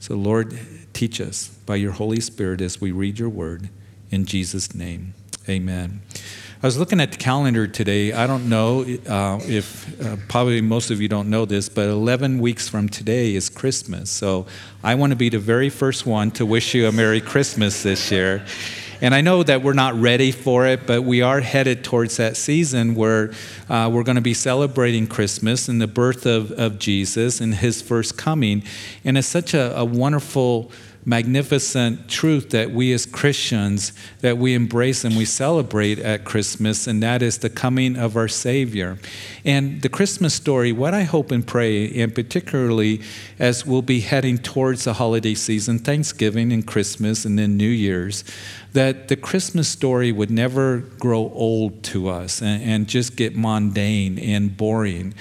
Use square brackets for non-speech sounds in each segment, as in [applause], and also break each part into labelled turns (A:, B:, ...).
A: So, Lord, teach us by your Holy Spirit as we read your word. In Jesus' name, amen. I was looking at the calendar today. I don't know uh, if uh, probably most of you don't know this, but 11 weeks from today is Christmas. So I want to be the very first one to wish you a Merry Christmas this year. And I know that we're not ready for it, but we are headed towards that season where uh, we're going to be celebrating Christmas and the birth of, of Jesus and his first coming. And it's such a, a wonderful magnificent truth that we as Christians that we embrace and we celebrate at Christmas and that is the coming of our Savior. And the Christmas story, what I hope and pray and particularly as we'll be heading towards the holiday season, Thanksgiving and Christmas and then New Year's, that the Christmas story would never grow old to us and, and, just get mundane and boring.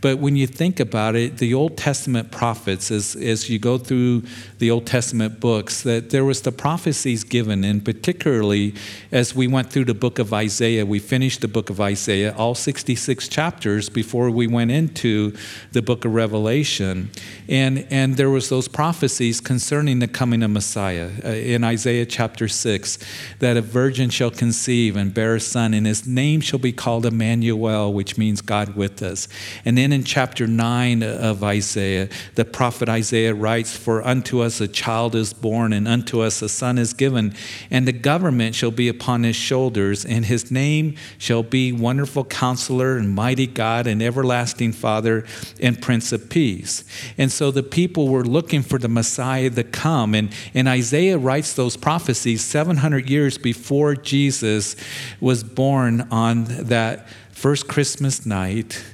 A: But when you think about it, the Old Testament prophets, as, as you go through the Old Testament books, that there was the prophecies given, and particularly as we went through the book of Isaiah, we finished the book of Isaiah, all 66 chapters before we went into the book of Revelation. And, and there was those prophecies concerning the coming of Messiah. Uh, in Isaiah chapter 6, that a virgin shall conceive and bear a son, and his name shall be called Emmanuel, which means God with us. And then in chapter 9 of Isaiah, the prophet Isaiah writes, For unto us a child is born, and unto us a son is given, and the government shall be upon his shoulders, and his name shall be Wonderful Counselor, and Mighty God, and Everlasting Father, and Prince of Peace. And so the people were looking for the Messiah to come, and, and Isaiah writes those prophecies 700 700 years before Jesus was born on that first Christmas night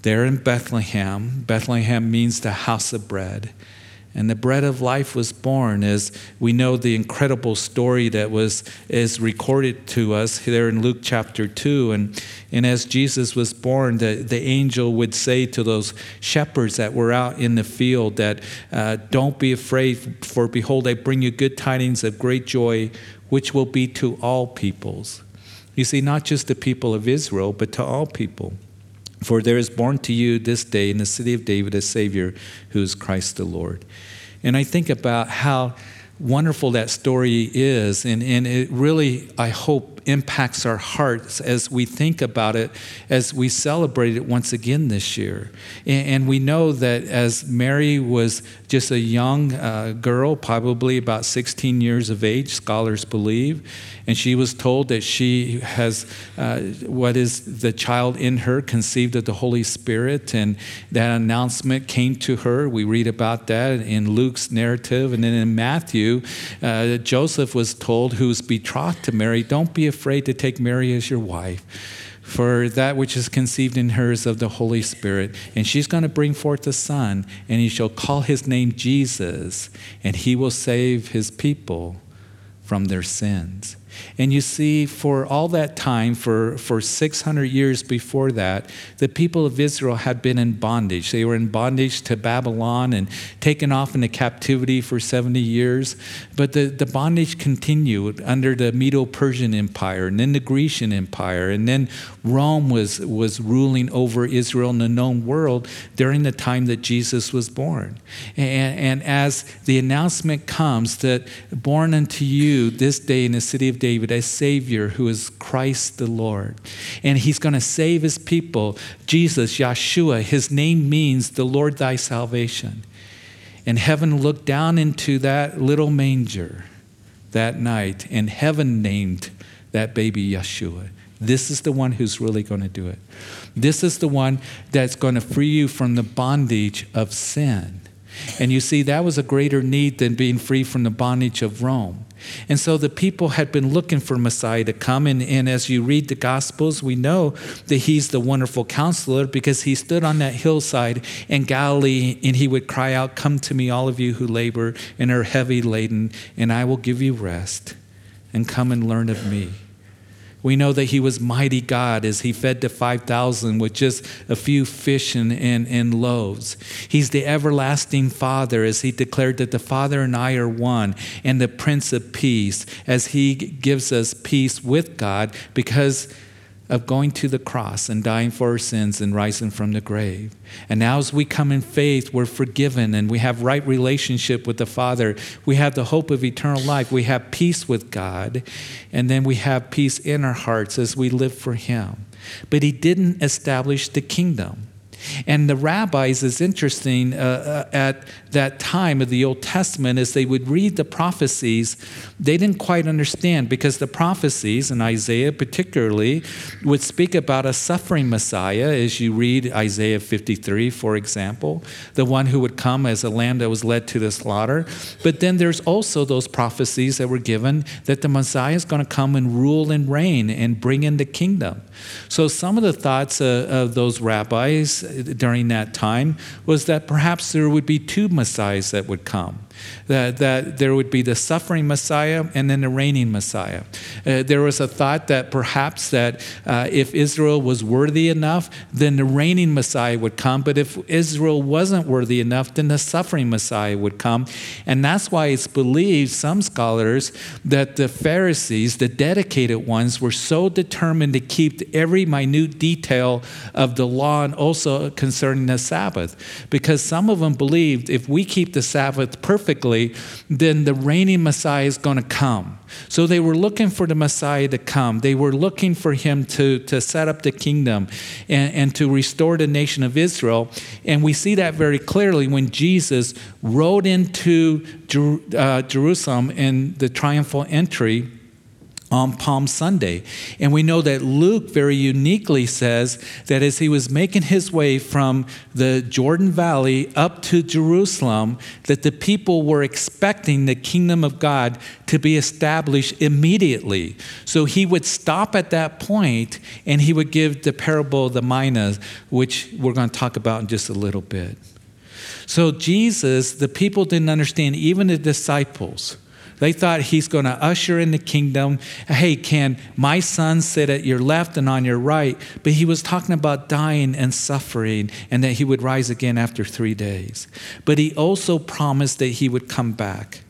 A: there in Bethlehem. Bethlehem means the house of bread. And the bread of life was born as we know the incredible story that was is recorded to us there in Luke chapter 2. And, and as Jesus was born, the, the angel would say to those shepherds that were out in the field that uh, don't be afraid, for behold, I bring you good tidings of great joy, which will be to all peoples. You see, not just the people of Israel, but to all people. For there is born to you this day in the city of David a Savior who is Christ the Lord. And I think about how wonderful that story is. And, and it really, I hope, impacts our hearts as we think about it, as we celebrate it once again this year. And, and we know that as Mary was just a young uh, girl, probably about 16 years of age, scholars believe, and she was told that she has uh, what is the child in her conceived of the Holy Spirit, and that announcement came to her. We read about that in Luke's narrative, and then in Matthew, uh, Joseph was told, who's betrothed to Mary, don't be afraid to take Mary as your wife for that which is conceived in her is of the Holy Spirit. And she's going to bring forth a son, and he shall call his name Jesus, and he will save his people from their sins. And you see, for all that time, for, for 600 years before that, the people of Israel had been in bondage. They were in bondage to Babylon and taken off into captivity for 70 years. But the, the bondage continued under the Medo Persian Empire and then the Grecian Empire. And then Rome was, was ruling over Israel and the known world during the time that Jesus was born. And, and as the announcement comes that born unto you this day in the city of David, David a Savior who is Christ the Lord. And He's going to save His people. Jesus, Yeshua, His name means the Lord thy salvation. And heaven looked down into that little manger that night, and heaven named that baby Yeshua. This is the one who's really going to do it. This is the one that's going to free you from the bondage of sin. And you see, that was a greater need than being free from the bondage of Rome. And so the people had been looking for Messiah to come. And, and as you read the Gospels, we know that he's the wonderful counselor because he stood on that hillside in Galilee and he would cry out, Come to me, all of you who labor and are heavy laden, and I will give you rest. And come and learn of me. We know that he was mighty God as he fed the 5,000 with just a few fish and, and, and loaves. He's the everlasting Father as he declared that the Father and I are one, and the Prince of Peace as he gives us peace with God because of going to the cross and dying for our sins and rising from the grave. And now, as we come in faith, we're forgiven and we have right relationship with the Father. We have the hope of eternal life. We have peace with God. And then we have peace in our hearts as we live for Him. But He didn't establish the kingdom. And the rabbis is interesting uh, uh, at that time of the Old Testament as they would read the prophecies, they didn't quite understand because the prophecies, in Isaiah particularly, would speak about a suffering Messiah, as you read Isaiah 53, for example, the one who would come as a lamb that was led to the slaughter. But then there's also those prophecies that were given that the Messiah is going to come and rule and reign and bring in the kingdom. So some of the thoughts uh, of those rabbis during that time was that perhaps there would be two messiahs that would come that, that there would be the suffering Messiah and then the reigning Messiah. Uh, there was a thought that perhaps that uh, if Israel was worthy enough, then the reigning Messiah would come. But if Israel wasn't worthy enough, then the suffering Messiah would come. And that's why it's believed, some scholars, that the Pharisees, the dedicated ones, were so determined to keep every minute detail of the law and also concerning the Sabbath. Because some of them believed if we keep the Sabbath perfect, perfectly, then the reigning Messiah is going to come. So they were looking for the Messiah to come. They were looking for him to, to set up the kingdom and, and to restore the nation of Israel. And we see that very clearly when Jesus rode into Jer- uh, Jerusalem in the triumphal entry on Palm Sunday. And we know that Luke very uniquely says that as he was making his way from the Jordan Valley up to Jerusalem, that the people were expecting the kingdom of God to be established immediately. So he would stop at that point and he would give the parable of the minas, which we're going to talk about in just a little bit. So Jesus, the people didn't understand, even the disciples they thought he's going to usher in the kingdom. Hey, can my son sit at your left and on your right? But he was talking about dying and suffering and that he would rise again after three days. But he also promised that he would come back.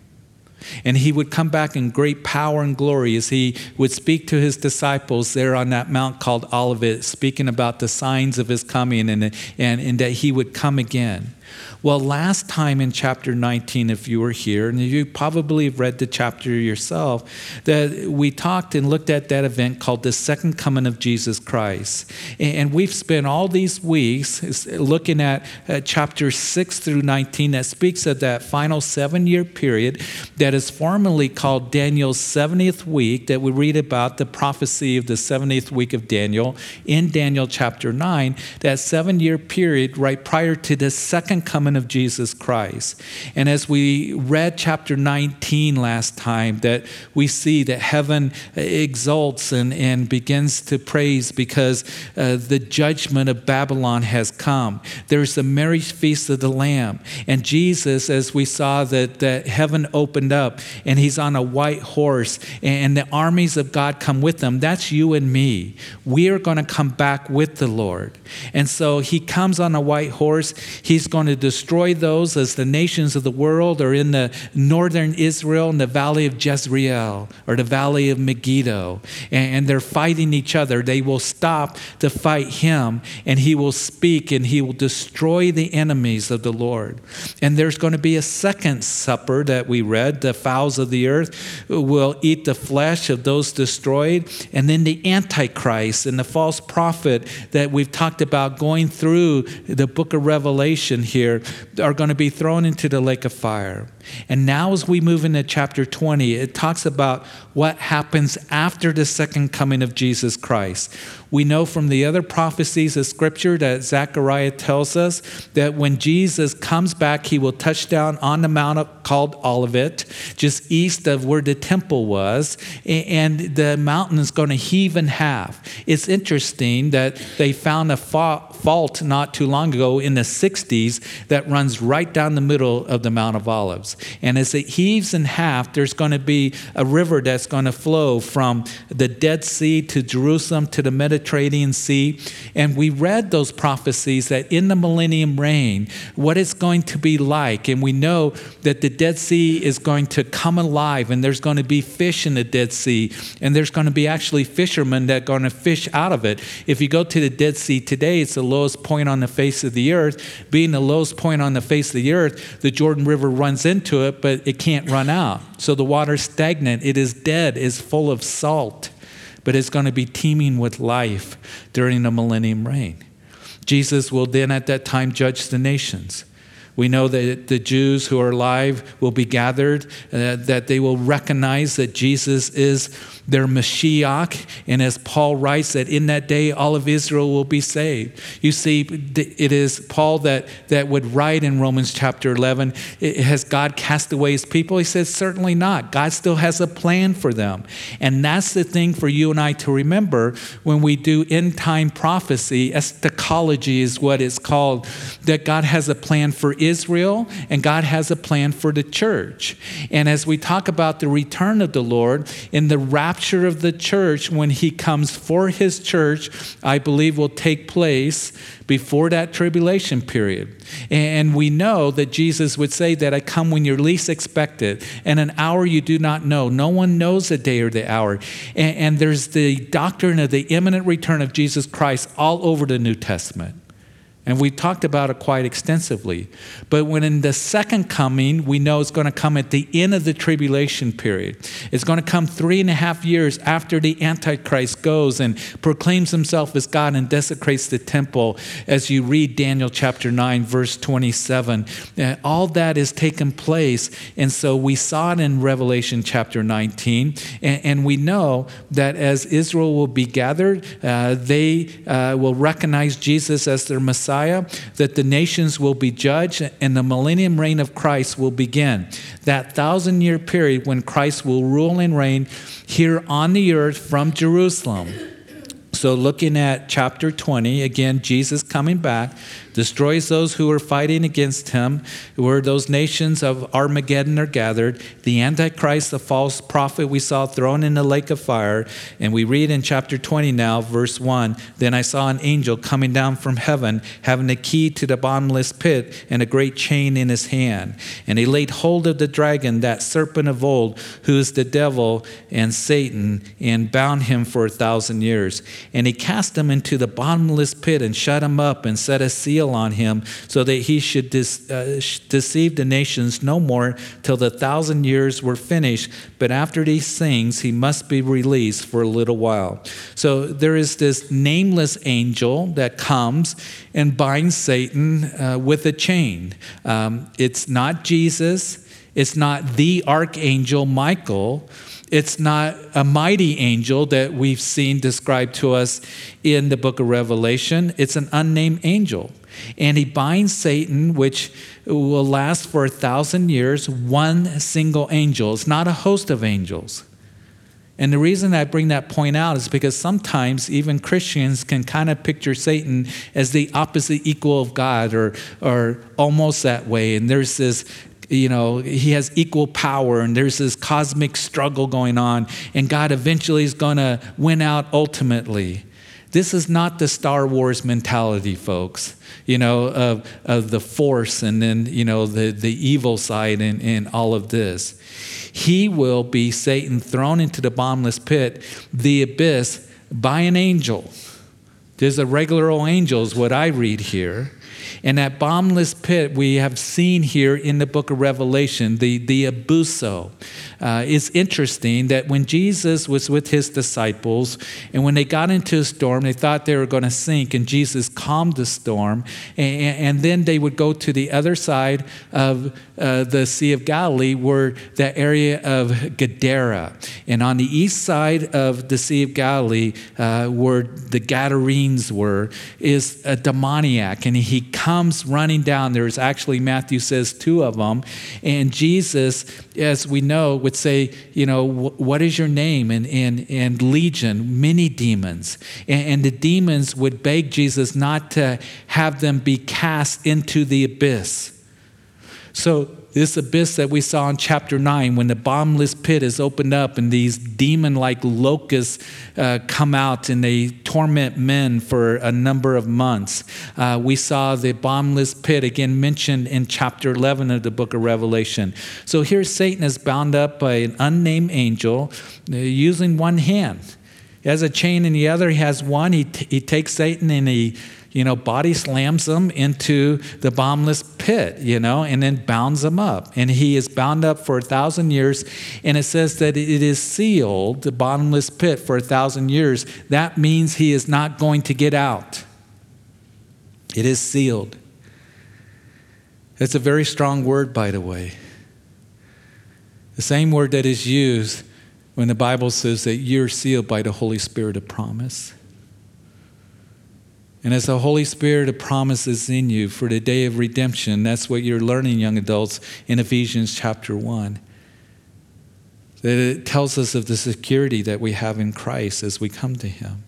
A: And he would come back in great power and glory as he would speak to his disciples there on that mount called Olivet, speaking about the signs of his coming and, and, and that he would come again. Well, last time in chapter 19, if you were here, and you probably have read the chapter yourself, that we talked and looked at that event called the second coming of Jesus Christ. And we've spent all these weeks looking at uh, chapter 6 through 19 that speaks of that final seven year period that is formally called Daniel's 70th week, that we read about the prophecy of the 70th week of Daniel in Daniel chapter 9, that seven year period right prior to the second coming coming of Jesus Christ. And as we read chapter 19 last time, that we see that heaven exults and, and begins to praise because uh, the judgment of Babylon has come. There's the marriage feast of the Lamb. And Jesus, as we saw that, that heaven opened up and he's on a white horse and the armies of God come with him, that's you and me. We are going to come back with the Lord. And so he comes on a white horse. He's going to destroy those as the nations of the world are in the northern Israel in the valley of Jezreel or the valley of Megiddo. And they're fighting each other. They will stop to fight him, and he will speak and he will destroy the enemies of the Lord. And there's going to be a second supper that we read the fowls of the earth will eat the flesh of those destroyed. And then the Antichrist and the false prophet that we've talked about going through the book of Revelation here are going to be thrown into the lake of fire. And now, as we move into chapter 20, it talks about what happens after the second coming of Jesus Christ. We know from the other prophecies of Scripture that Zechariah tells us that when Jesus comes back, he will touch down on the mount called Olivet, just east of where the temple was, and the mountain is going to heave in half. It's interesting that they found a fault not too long ago in the 60s that runs right down the middle of the Mount of Olives. And as it heaves in half, there's going to be a river that's going to flow from the Dead Sea to Jerusalem to the Mediterranean Sea. And we read those prophecies that in the millennium reign, what it's going to be like. And we know that the Dead Sea is going to come alive and there's going to be fish in the Dead Sea. And there's going to be actually fishermen that are going to fish out of it. If you go to the Dead Sea today, it's the lowest point on the face of the earth. Being the lowest point on the face of the earth, the Jordan River runs into it, but it can't run out. So the water's stagnant. It is dead, it's full of salt, but it's going to be teeming with life during the millennium reign. Jesus will then at that time judge the nations. We know that the Jews who are alive will be gathered, uh, that they will recognize that Jesus is their Mashiach. And as Paul writes, that in that day all of Israel will be saved. You see, it is Paul that, that would write in Romans chapter 11 Has God cast away his people? He says, Certainly not. God still has a plan for them. And that's the thing for you and I to remember when we do end time prophecy. Eschatology is what it's called, that God has a plan for Israel and God has a plan for the church. And as we talk about the return of the Lord in the rapture, rapture of the church, when he comes for his church, I believe will take place before that tribulation period. And we know that Jesus would say that I come when you're least expected, and an hour you do not know. No one knows the day or the hour. And, and there's the doctrine of the imminent return of Jesus Christ all over the New Testament. And we talked about it quite extensively. But when in the second coming, we know it's going to come at the end of the tribulation period. It's going to come three and a half years after the Antichrist goes and proclaims himself as God and desecrates the temple, as you read Daniel chapter 9, verse 27. Uh, all that is taken place. And so we saw it in Revelation chapter 19. And, we know that as Israel will be gathered, uh, they uh, will recognize Jesus as their Messiah Messiah, that the nations will be judged and the millennium reign of Christ will begin. That thousand year period when Christ will rule and reign here on the earth from Jerusalem. So, looking at chapter 20, again, Jesus coming back, destroys those who are fighting against him, where those nations of Armageddon are gathered. The Antichrist, the false prophet, we saw thrown in the lake of fire. And we read in chapter 20 now, verse 1 Then I saw an angel coming down from heaven, having a key to the bottomless pit and a great chain in his hand. And he laid hold of the dragon, that serpent of old, who is the devil and Satan, and bound him for a thousand years. And he cast him into the bottomless pit and shut him up and set a seal seal on him so that he should uh, deceive the nations no more till the thousand years were finished. But after these things, he must be released for a little while. So there is this nameless angel that comes and binds Satan uh, with a chain. Um, it's not Jesus, it's not the archangel Michael. It's not a mighty angel that we've seen described to us in the book of Revelation. It's an unnamed angel. And he binds Satan, which will last for a thousand years, one single angel. It's not a host of angels. And the reason I bring that point out is because sometimes even Christians can kind of picture Satan as the opposite equal of God or, or almost that way. And there's this you know, he has equal power and there's this cosmic struggle going on, and God eventually is going to win out ultimately. This is not the Star Wars mentality, folks, you know, of, of the force and then, you know, the, the evil side and, and all of this. He will be Satan thrown into the bottomless pit, the abyss, by an angel. There's a regular old angel, is what I read here. And that bottomless pit we have seen here in the book of Revelation, the, the abussos. Uh, it's interesting that when Jesus was with his disciples and when they got into a storm, they thought they were going to sink, and Jesus calmed the storm. And, and then they would go to the other side of uh, the Sea of Galilee, where the area of Gadara. And on the east side of the Sea of Galilee, uh, where the Gadarenes were, is a demoniac, and he comes running down. There's actually, Matthew says, two of them. And Jesus, as we know, would say, You know, what is your name? And, and, and legion, many demons. And, and the demons would beg Jesus not to have them be cast into the abyss. So this abyss that we saw in chapter 9, when the bottomless pit is opened up and these demon like locusts uh, come out and they torment men for a number of months. Uh, we saw the bottomless pit again mentioned in chapter 11 of the book of Revelation. So here Satan is bound up by an unnamed angel uh, using one hand. He has a chain in the other, he has one. He, t- he takes Satan and he you know, body slams them into the bottomless pit, you know, and then bounds them up. And he is bound up for a thousand years. And it says that it is sealed, the bottomless pit, for a thousand years. That means he is not going to get out. It is sealed. It's a very strong word, by the way. The same word that is used when the Bible says that you're sealed by the Holy Spirit of promise. And as the Holy Spirit of promises in you for the day of redemption, that's what you're learning, young adults, in Ephesians chapter 1. That it tells us of the security that we have in Christ as we come to Him.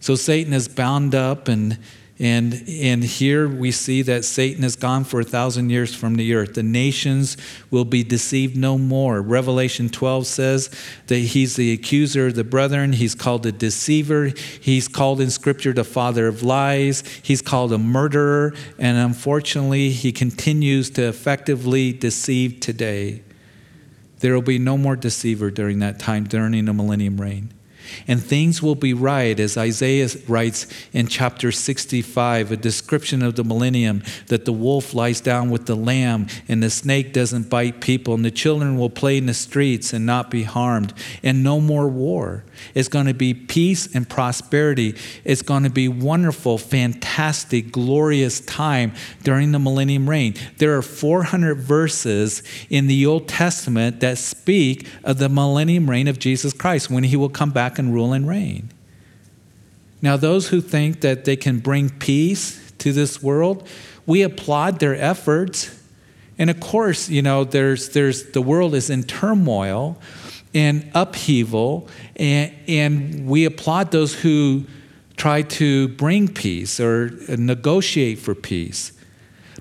A: So Satan is bound up and and, and here we see that Satan is gone for a thousand years from the earth. The nations will be deceived no more. Revelation 12 says that he's the accuser of the brethren. He's called a deceiver. He's called in Scripture the father of lies. He's called a murderer. And unfortunately, he continues to effectively deceive today. There will be no more deceiver during that time, during the millennium reign. And things will be right, as Isaiah writes in chapter 65, a description of the millennium that the wolf lies down with the lamb, and the snake doesn't bite people, and the children will play in the streets and not be harmed, and no more war. It's going to be peace and prosperity. It's going to be wonderful, fantastic, glorious time during the millennium reign. There are 400 verses in the Old Testament that speak of the millennium reign of Jesus Christ when he will come back and rule and reign. Now, those who think that they can bring peace to this world, we applaud their efforts. And of course, you know, there's, there's, the world is in turmoil and upheaval, and, and we applaud those who try to bring peace or negotiate for peace.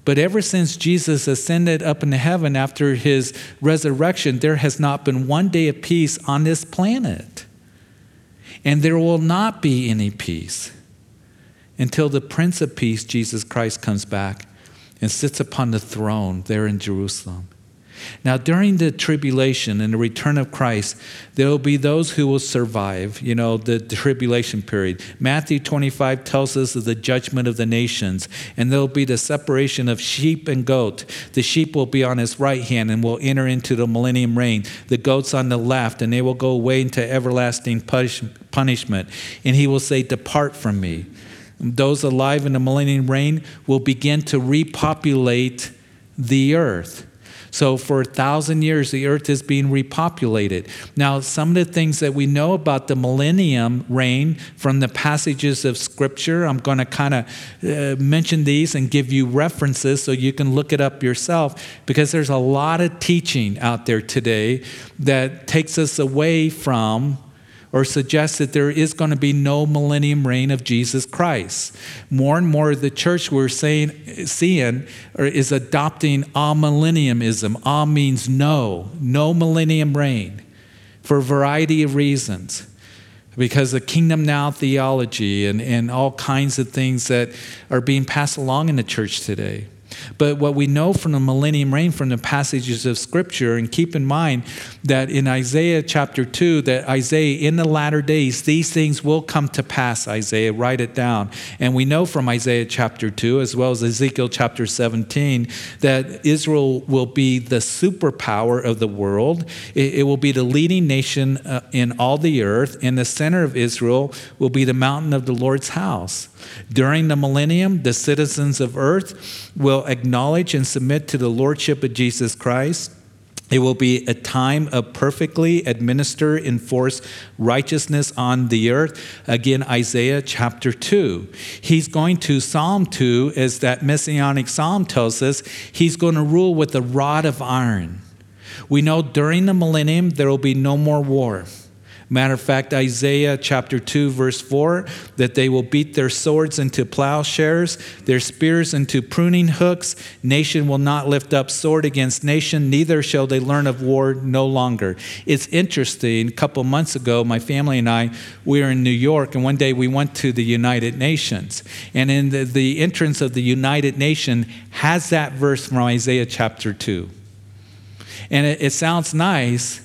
A: But ever since Jesus ascended up into heaven after his resurrection, there has not been one day of peace on this planet. And there will not be any peace until the Prince of Peace, Jesus Christ, comes back and sits upon the throne there in Jerusalem. Now, during the tribulation and the return of Christ, there will be those who will survive, you know, the tribulation period. Matthew 25 tells us of the judgment of the nations, and there will be the separation of sheep and goat. The sheep will be on his right hand and will enter into the millennium reign, the goats on the left, and they will go away into everlasting punishment. And he will say, Depart from me. Those alive in the millennium reign will begin to repopulate the earth. So, for a thousand years, the earth is being repopulated. Now, some of the things that we know about the millennium reign from the passages of Scripture, I'm going to kind of uh, mention these and give you references so you can look it up yourself because there's a lot of teaching out there today that takes us away from or suggests that there is going to be no millennium reign of Jesus Christ. More and more, the church we're saying, seeing is adopting amillennialism. A ah means no, no millennium reign, for a variety of reasons because the kingdom now theology and, and all kinds of things that are being passed along in the church today. But what we know from the millennium reign from the passages of Scripture, and keep in mind that in Isaiah chapter 2, that Isaiah, in the latter days, these things will come to pass, Isaiah, write it down. And we know from Isaiah chapter 2, as well as Ezekiel chapter 17, that Israel will be the superpower of the world. It, it will be the leading nation uh, in all the earth, and the center of Israel will be the mountain of the Lord's house. During the millennium, the citizens of earth will acknowledge and submit to the lordship of Jesus Christ. It will be a time of perfectly administer, enforce righteousness on the earth. Again, Isaiah chapter 2. He's going to Psalm 2, as that messianic psalm tells us, he's going to rule with a rod of iron. We know during the millennium there will be no more war. Matter of fact, Isaiah chapter 2, verse 4, that they will beat their swords into plowshares, their spears into pruning hooks. Nation will not lift up sword against nation, neither shall they learn of war no longer. It's interesting. A couple months ago, my family and I, we were in New York, and one day we went to the United Nations. And in the, the entrance of the United Nation has that verse from Isaiah chapter 2. And it, it sounds nice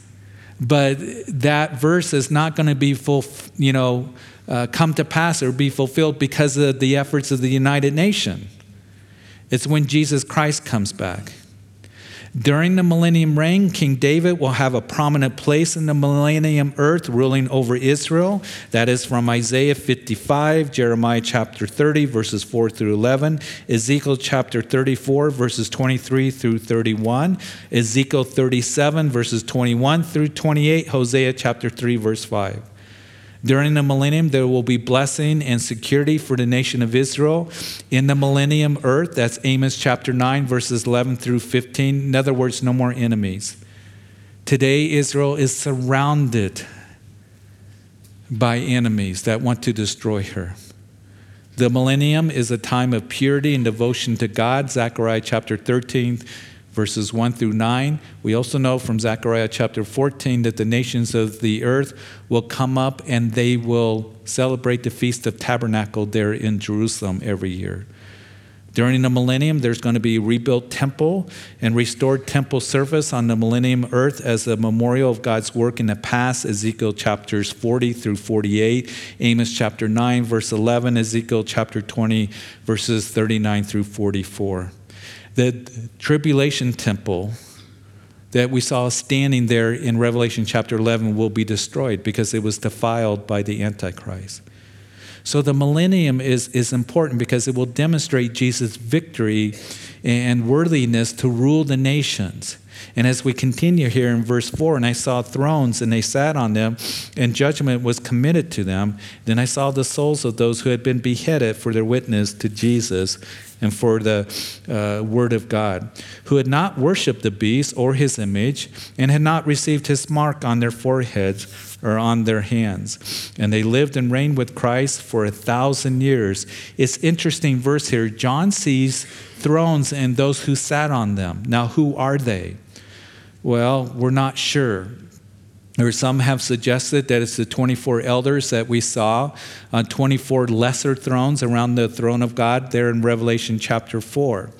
A: but that verse is not going to be full, you know, uh, come to pass or be fulfilled because of the efforts of the United Nation. It's when Jesus Christ comes back. During the millennium reign, King David will have a prominent place in the millennium earth, ruling over Israel. That is from Isaiah 55, Jeremiah chapter 30, verses 4 through 11, Ezekiel chapter 34, verses 23 through 31, Ezekiel 37, verses 21 through 28, Hosea chapter 3, verse 5. During the millennium, there will be blessing and security for the nation of Israel. In the millennium earth, that's Amos chapter 9, verses 11 through 15. In other words, no more enemies. Today, Israel is surrounded by enemies that want to destroy her. The millennium is a time of purity and devotion to God. Zechariah chapter 13 verses 1 through 9. We also know from Zechariah chapter 14 that the nations of the earth will come up and they will celebrate the Feast of Tabernacle there in Jerusalem every year. During the millennium, there's going to be a rebuilt temple and restored temple service on the millennium earth as a memorial of God's work in the past. Ezekiel chapters 40 through 48, Amos chapter 9, verse 11, Ezekiel chapter 20, verses 39 through 44 the tribulation temple that we saw standing there in Revelation chapter 11 will be destroyed because it was defiled by the Antichrist. So the millennium is, is important because it will demonstrate Jesus' victory and worthiness to rule the nations. And as we continue here in verse 4, and I saw thrones, and they sat on them, and judgment was committed to them. Then I saw the souls of those who had been beheaded for their witness to Jesus and for the uh, word of God, who had not worshiped the beast or his image, and had not received his mark on their foreheads or on their hands. And they lived and reigned with Christ for a thousand years. It's interesting verse here. John sees thrones and those who sat on them. Now, who are they? Well, we're not sure. Or some have suggested that it's the 24 elders that we saw on 24 lesser thrones around the throne of God there in Revelation chapter 4.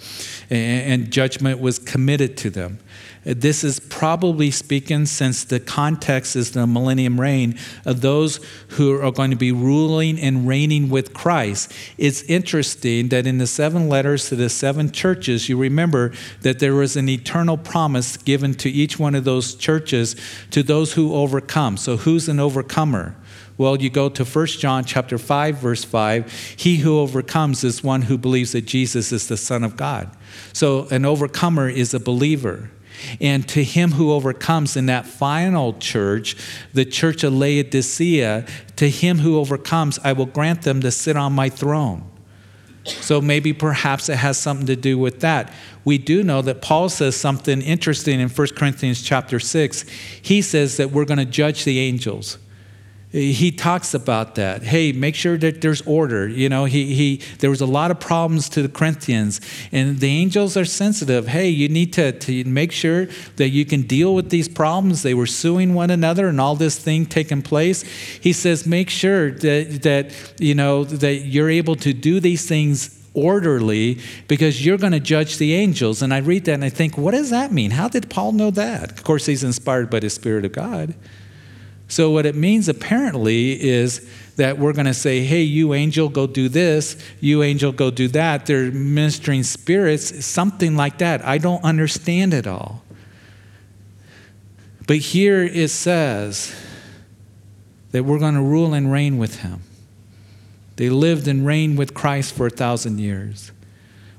A: And judgment was committed to them. This is probably speaking, since the context is the millennium reign, of those who are going to be ruling and reigning with Christ. It's interesting that in the seven letters to the seven churches, you remember that there was an eternal promise given to each one of those churches to those who overcome. So, who's an overcomer? Well, you go to 1 John chapter 5 verse 5, he who overcomes is one who believes that Jesus is the son of God. So an overcomer is a believer. And to him who overcomes in that final church, the church of Laodicea, to him who overcomes, I will grant them to sit on my throne. So maybe perhaps it has something to do with that. We do know that Paul says something interesting in 1 Corinthians chapter 6. He says that we're going to judge the angels he talks about that. Hey, make sure that there's order. You know, he, he there was a lot of problems to the Corinthians, and the angels are sensitive. Hey, you need to, to make sure that you can deal with these problems. They were suing one another and all this thing taking place. He says, make sure that that you know that you're able to do these things orderly because you're going to judge the angels. And I read that and I think, what does that mean? How did Paul know that? Of course, he's inspired by the Spirit of God. So, what it means apparently is that we're going to say, hey, you angel, go do this, you angel, go do that. They're ministering spirits, something like that. I don't understand it all. But here it says that we're going to rule and reign with him. They lived and reigned with Christ for a thousand years.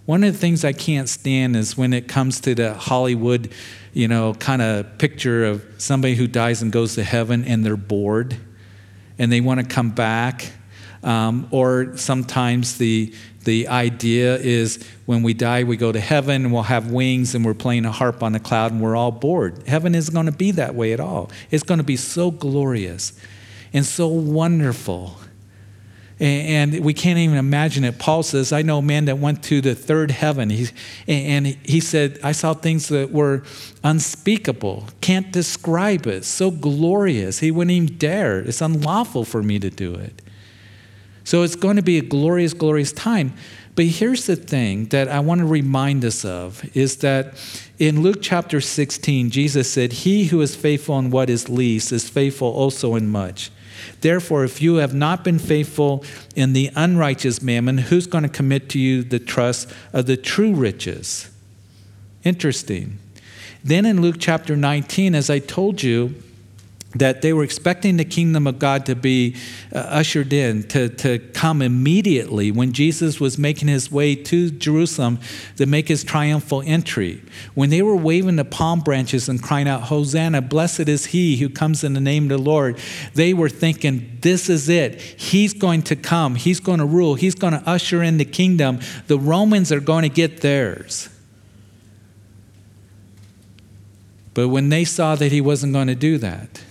A: One of the things I can't stand is when it comes to the Hollywood you know, kind of picture of somebody who dies and goes to heaven and they're bored and they want to come back. Um, or sometimes the, the idea is when we die, we go to heaven and we'll have wings and we're playing a harp on a cloud and we're all bored. Heaven isn't going to be that way at all. It's going to be so glorious and so wonderful and we can't even imagine it. Paul says, I know a man that went to the third heaven. He, and he said, I saw things that were unspeakable, can't describe it, so glorious. He wouldn't even dare. It's unlawful for me to do it. So it's going to be a glorious, glorious time. But here's the thing that I want to remind us of is that in Luke chapter 16, Jesus said, He who is faithful in what is least is faithful also in much. Therefore, if you have not been faithful in the unrighteous mammon, who's going to commit to you the trust of the true riches? Interesting. Then in Luke chapter 19, as I told you, that they were expecting the kingdom of God to be uh, ushered in, to, to come immediately when Jesus was making his way to Jerusalem to make his triumphal entry. When they were waving the palm branches and crying out, Hosanna, blessed is he who comes in the name of the Lord, they were thinking, this is it. He's going to come, he's going to rule, he's going to usher in the kingdom. The Romans are going to get theirs. But when they saw that he wasn't going to do that,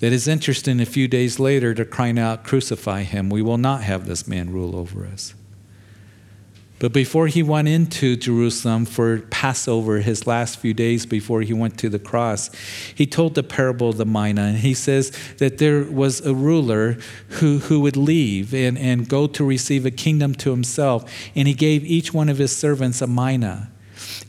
A: that is interesting a few days later to crying out, Crucify him. We will not have this man rule over us. But before he went into Jerusalem for Passover, his last few days before he went to the cross, he told the parable of the mina. And he says that there was a ruler who, who would leave and, and go to receive a kingdom to himself. And he gave each one of his servants a mina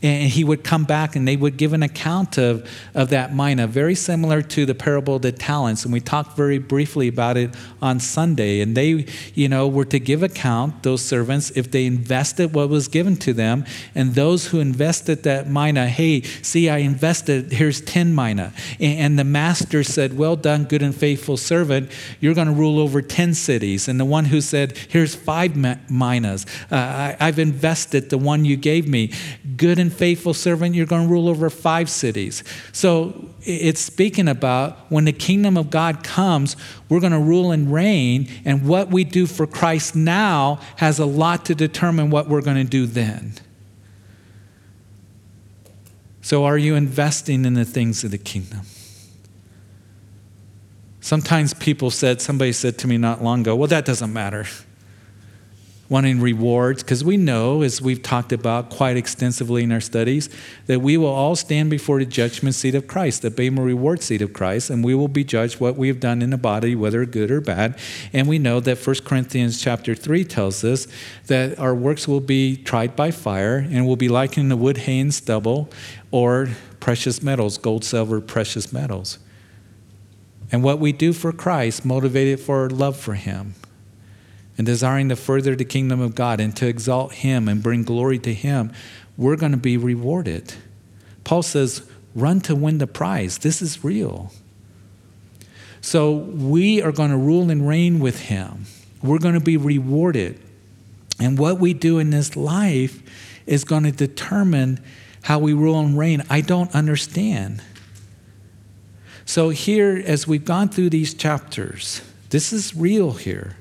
A: and he would come back and they would give an account of, of that mina, very similar to the parable of the talents. And we talked very briefly about it on Sunday. And they, you know, were to give account, those servants, if they invested what was given to them. And those who invested that mina, hey, see, I invested, here's 10 mina. And the master said, Well done, good and faithful servant. You're going to rule over 10 cities. And the one who said, Here's five minas. Uh, I, I've invested the one you gave me. Good and faithful servant, you're going to rule over five cities. So it's speaking about when the kingdom of God comes, we're going to rule and reign, and what we do for Christ now has a lot to determine what we're going to do then. So, are you investing in the things of the kingdom? Sometimes people said, somebody said to me not long ago, well, that doesn't matter wanting rewards, because we know, as we've talked about quite extensively in our studies, that we will all stand before the judgment seat of Christ, the Bema reward seat of Christ, and we will be judged what we have done in the body, whether good or bad. And we know that 1 Corinthians chapter 3 tells us that our works will be tried by fire and will be likened to wood, hay, and stubble, or precious metals, gold, silver, precious metals. And what we do for Christ, motivated for our love for Him, and desiring to further the kingdom of God and to exalt Him and bring glory to Him, we're going to be rewarded. Paul says, run to win the prize. This is real. So we are going to rule and reign with Him. We're going to be rewarded. And what we do in this life is going to determine how we rule and reign. I don't understand. So, here, as we've gone through these chapters, this is real here.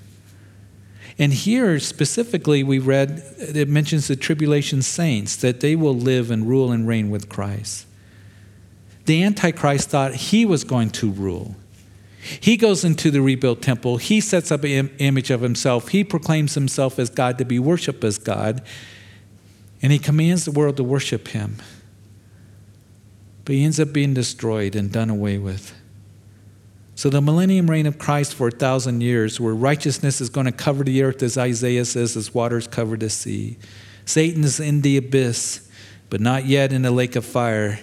A: And here specifically, we read it mentions the tribulation saints, that they will live and rule and reign with Christ. The Antichrist thought he was going to rule. He goes into the rebuilt temple. He sets up an image of himself. He proclaims himself as God to be worshiped as God. And he commands the world to worship him. But he ends up being destroyed and done away with. So, the millennium reign of Christ for a thousand years, where righteousness is going to cover the earth, as Isaiah says, as waters cover the sea. Satan is in the abyss, but not yet in the lake of fire.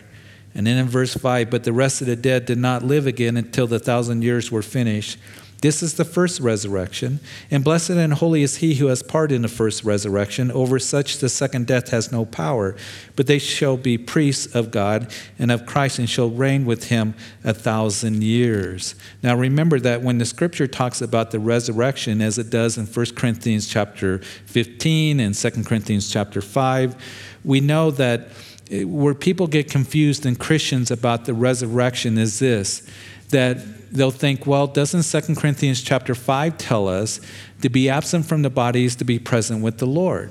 A: And then in verse 5, but the rest of the dead did not live again until the thousand years were finished. This is the first resurrection, and blessed and holy is he who has part in the first resurrection. Over such the second death has no power, but they shall be priests of God and of Christ and shall reign with him a thousand years. Now remember that when the scripture talks about the resurrection, as it does in 1 Corinthians chapter 15 and 2 Corinthians chapter 5, we know that eh, where people get confused and Christians about the resurrection is this that they'll think, well, doesn't 2 Corinthians chapter 5 tell us to be absent from the body is to be present with the Lord?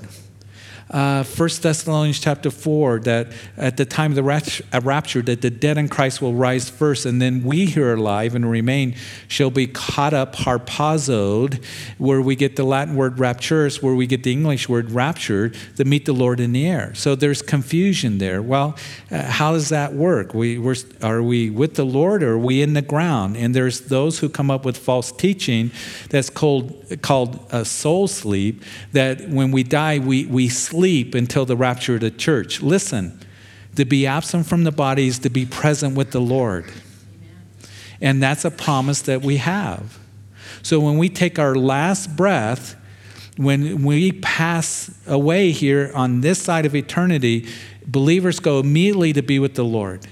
A: Uh, 1 Thessalonians chapter 4 that at the time of the uh, rapture that the dead in Christ will rise first and then we who are alive and remain shall be caught up harpazoed where we get the Latin word rapturus where we get the English word raptured to meet the Lord in the air. So there's confusion there. Well, uh, how does that work? We, are we with the Lord or are we in the ground? And there's those who come up with false teaching that's called, called a soul sleep that when we die we, we sleep sleep until the rapture of the church. Listen, to be absent from the body is to be present with the Lord. And that's a promise that we have. So when we take our last breath, when we pass away here on this side of eternity, believers go immediately to be with the Lord.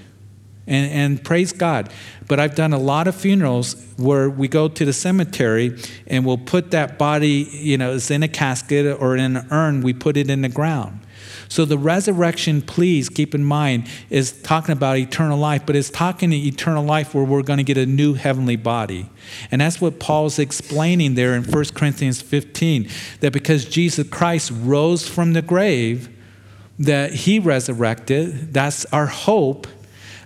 A: And, and, praise God. But I've done a lot of funerals where we go to the cemetery and we'll put that body, you know, it's in a casket or in an urn, we put it in the ground. So the resurrection, please keep in mind, is talking about eternal life, but it's talking to eternal life where we're going to get a new heavenly body. And that's what Paul's explaining there in 1 Corinthians 15 that because Jesus Christ rose from the grave, that he resurrected, that's our hope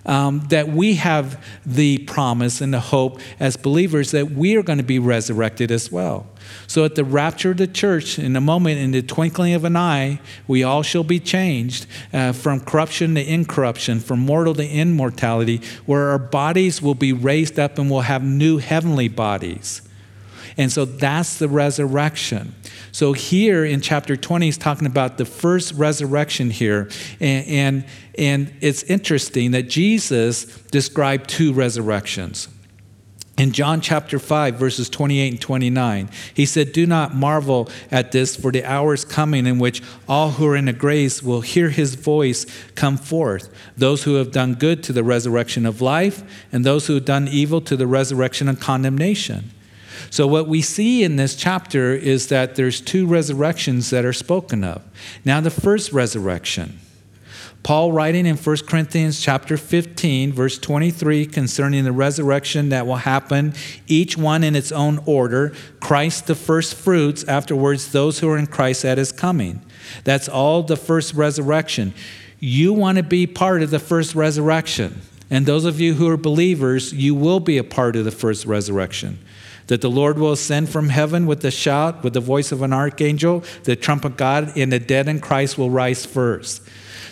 A: um, that we have the promise and the hope as believers that we are going to be resurrected as well. So at the rapture of the church, in a moment, in the twinkling of an eye, we all shall be changed uh, from corruption to incorruption, from mortal to immortality, where our bodies will be raised up and we'll have new heavenly bodies. And so that's the resurrection. So here in chapter 20, he's talking about the first resurrection here. And, and, and it's interesting that Jesus described two resurrections. In John chapter 5, verses 28 and 29, he said, Do not marvel at this, for the hour is coming in which all who are in the graves will hear his voice come forth. Those who have done good to the resurrection of life, and those who have done evil to the resurrection of condemnation. So, what we see in this chapter is that there's two resurrections that are spoken of. Now, the first resurrection, Paul writing in 1 Corinthians chapter 15 verse 23 concerning the resurrection that will happen each one in its own order Christ the first fruits afterwards those who are in Christ at his coming. That's all the first resurrection. You want to be part of the first resurrection. And those of you who are believers you will be a part of the first resurrection that the Lord will ascend from heaven with a shout, with the voice of an archangel, the trump of God, and the dead in Christ will rise first.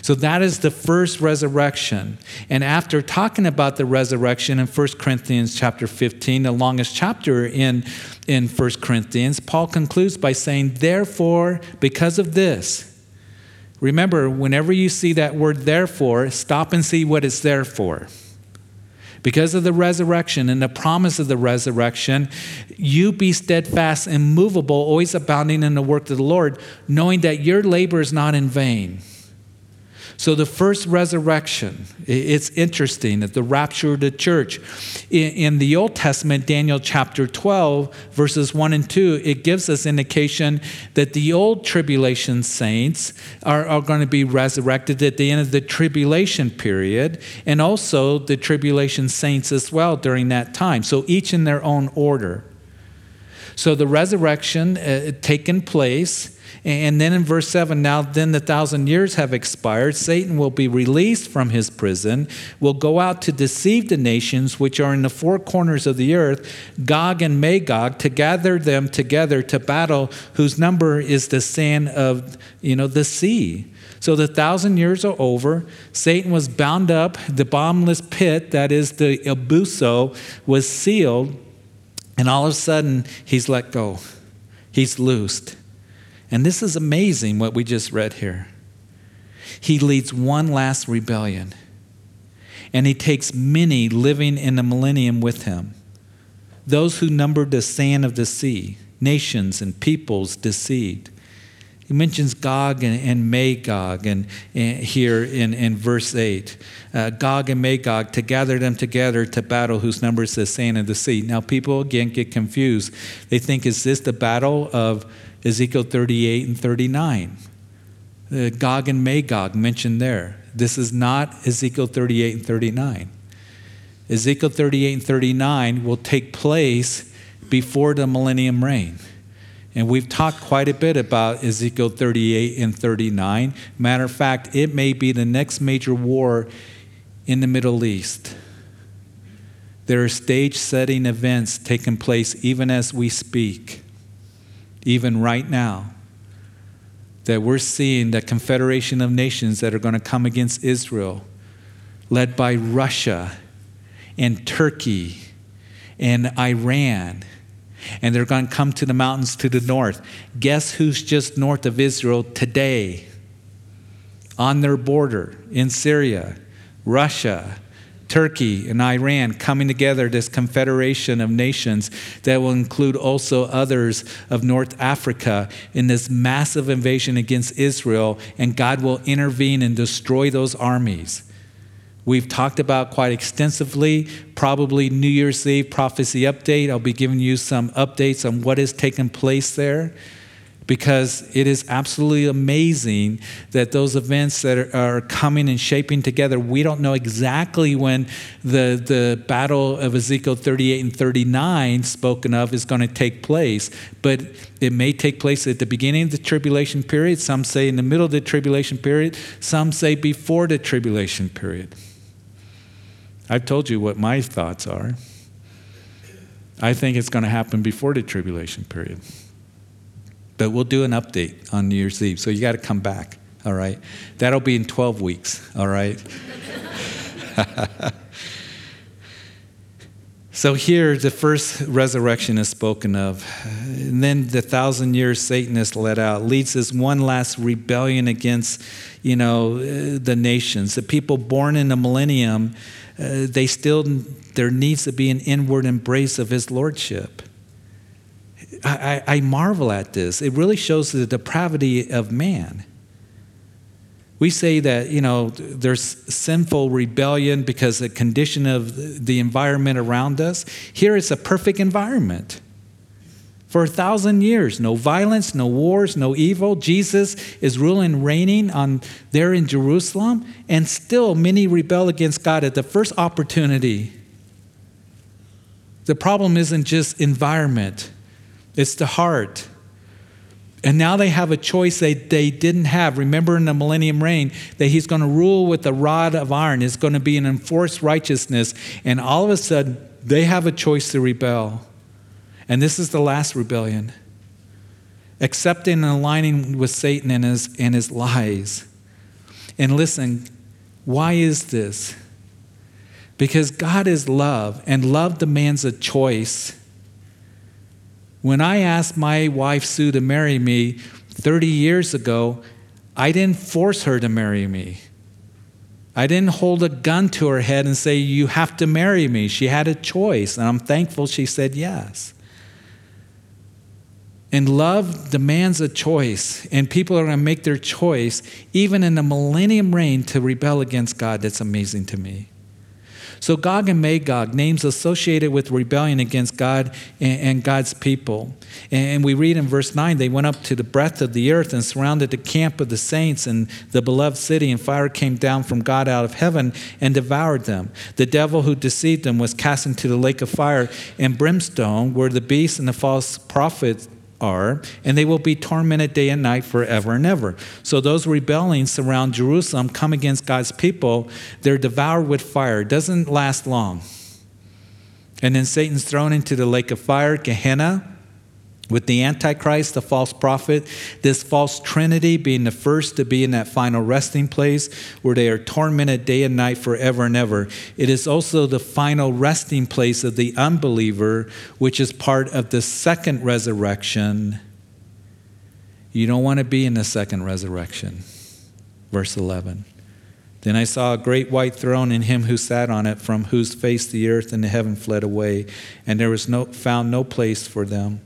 A: So that is the first resurrection. And after talking about the resurrection in 1 Corinthians chapter 15, the longest chapter in, in 1 Corinthians, Paul concludes by saying, Therefore, because of this, remember, whenever you see that word therefore, stop and see what it's there for. Because of the resurrection and the promise of the resurrection, you be steadfast and movable, always abounding in the work of the Lord, knowing that your labor is not in vain. So, the first resurrection, it's interesting that the rapture of the church. In the Old Testament, Daniel chapter 12, verses 1 and 2, it gives us indication that the old tribulation saints are, are going to be resurrected at the end of the tribulation period, and also the tribulation saints as well during that time. So, each in their own order. So, the resurrection uh, taken place and then in verse 7, now then the thousand years have expired. Satan will be released from his prison, will go out to deceive the nations which are in the four corners of the earth, Gog and Magog, to gather them together to battle, whose number is the sand of you know, the sea. So the thousand years are over. Satan was bound up. The bottomless pit, that is the abussos, was sealed. And all of a sudden, he's let go. He's loosed. And this is amazing what we just read here. He leads one last rebellion, and he takes many living in the millennium with him. Those who numbered the sand of the sea, nations and peoples deceived. He mentions Gog and, and Magog and, and, here in, in verse 8. Uh, Gog and Magog to gather them together to battle, whose number is the sand of the sea. Now, people again get confused. They think, is this the battle of Ezekiel 38 and 39. Uh, Gog and Magog mentioned there. This is not Ezekiel 38 and 39. Ezekiel 38 and 39 will take place before the millennium reign. And we've talked quite a bit about Ezekiel 38 and 39. Matter of fact, it may be the next major war in the Middle East. There are stage setting events taking place even as we speak, even right now that we're seeing the confederation of nations that are going to come against Israel, led by Russia and Turkey and Iran. And they're going to come to the mountains to the north. Guess who's just north of Israel today? On their border in Syria, Russia, Turkey and Iran coming together, this confederation of nations that will include also others of North Africa in this massive invasion against Israel, and God will intervene and destroy those armies. We've talked about quite extensively, probably New Year's Eve prophecy update. I'll be giving you some updates on what has taken place there because it is absolutely amazing that those events that are, coming and shaping together, we don't know exactly when the, the battle of Ezekiel 38 and 39 spoken of is going to take place, but it may take place at the beginning of the tribulation period. Some say in the middle of the tribulation period, some say before the tribulation period. I've told you what my thoughts are. I think it's going to happen before the tribulation period. But we'll do an update on New Year's Eve. So you got to come back, all right? That'll be in 12 weeks, all right? [laughs] so here, the first resurrection is spoken of. And then the thousand years Satan is let out, leads this one last rebellion against, you know, the nations. The people born in the millennium, uh, they still, there needs to be an inward embrace of his lordship. I, I, marvel at this. It really shows the depravity of man. We say that, you know, there's sinful rebellion because the condition of the environment around us. Here it's a perfect environment. For a thousand years, no violence, no wars, no evil. Jesus is ruling, reigning on there in Jerusalem, and still many rebel against God at the first opportunity. The problem isn't just environment. It's the heart. And now they have a choice they, they didn't have. Remember in the millennium reign that he's going to rule with a rod of iron. It's going to be an enforced righteousness. And all of a sudden, they have a choice to rebel. And this is the last rebellion accepting and aligning with Satan and his, and his lies. And listen, why is this? Because God is love, and love demands a choice. When I asked my wife Sue to marry me 30 years ago, I didn't force her to marry me. I didn't hold a gun to her head and say, You have to marry me. She had a choice, and I'm thankful she said yes. And love demands a choice, and people are going to make their choice, even in the millennium reign, to rebel against God. That's amazing to me. So, Gog and Magog, names associated with rebellion against God and, and, God's people. And we read in verse 9 they went up to the breadth of the earth and surrounded the camp of the saints and the beloved city, and fire came down from God out of heaven and devoured them. The devil who deceived them was cast into the lake of fire and brimstone, where the beast and the false prophet are, and they will be tormented day and night forever and ever. So those rebelling surround Jerusalem, come against God's people, they're devoured with fire. It doesn't last long. And then Satan's thrown into the lake of fire, Gehenna with the Antichrist, the false prophet, this false trinity being the first to be in that final resting place where they are tormented day and night forever and ever. It is also the final resting place of the unbeliever, which is part of the second resurrection. You don't want to be in the second resurrection. Verse 11. Then I saw a great white throne and him who sat on it, from whose face the earth and the heaven fled away, and there was no, found no place for them.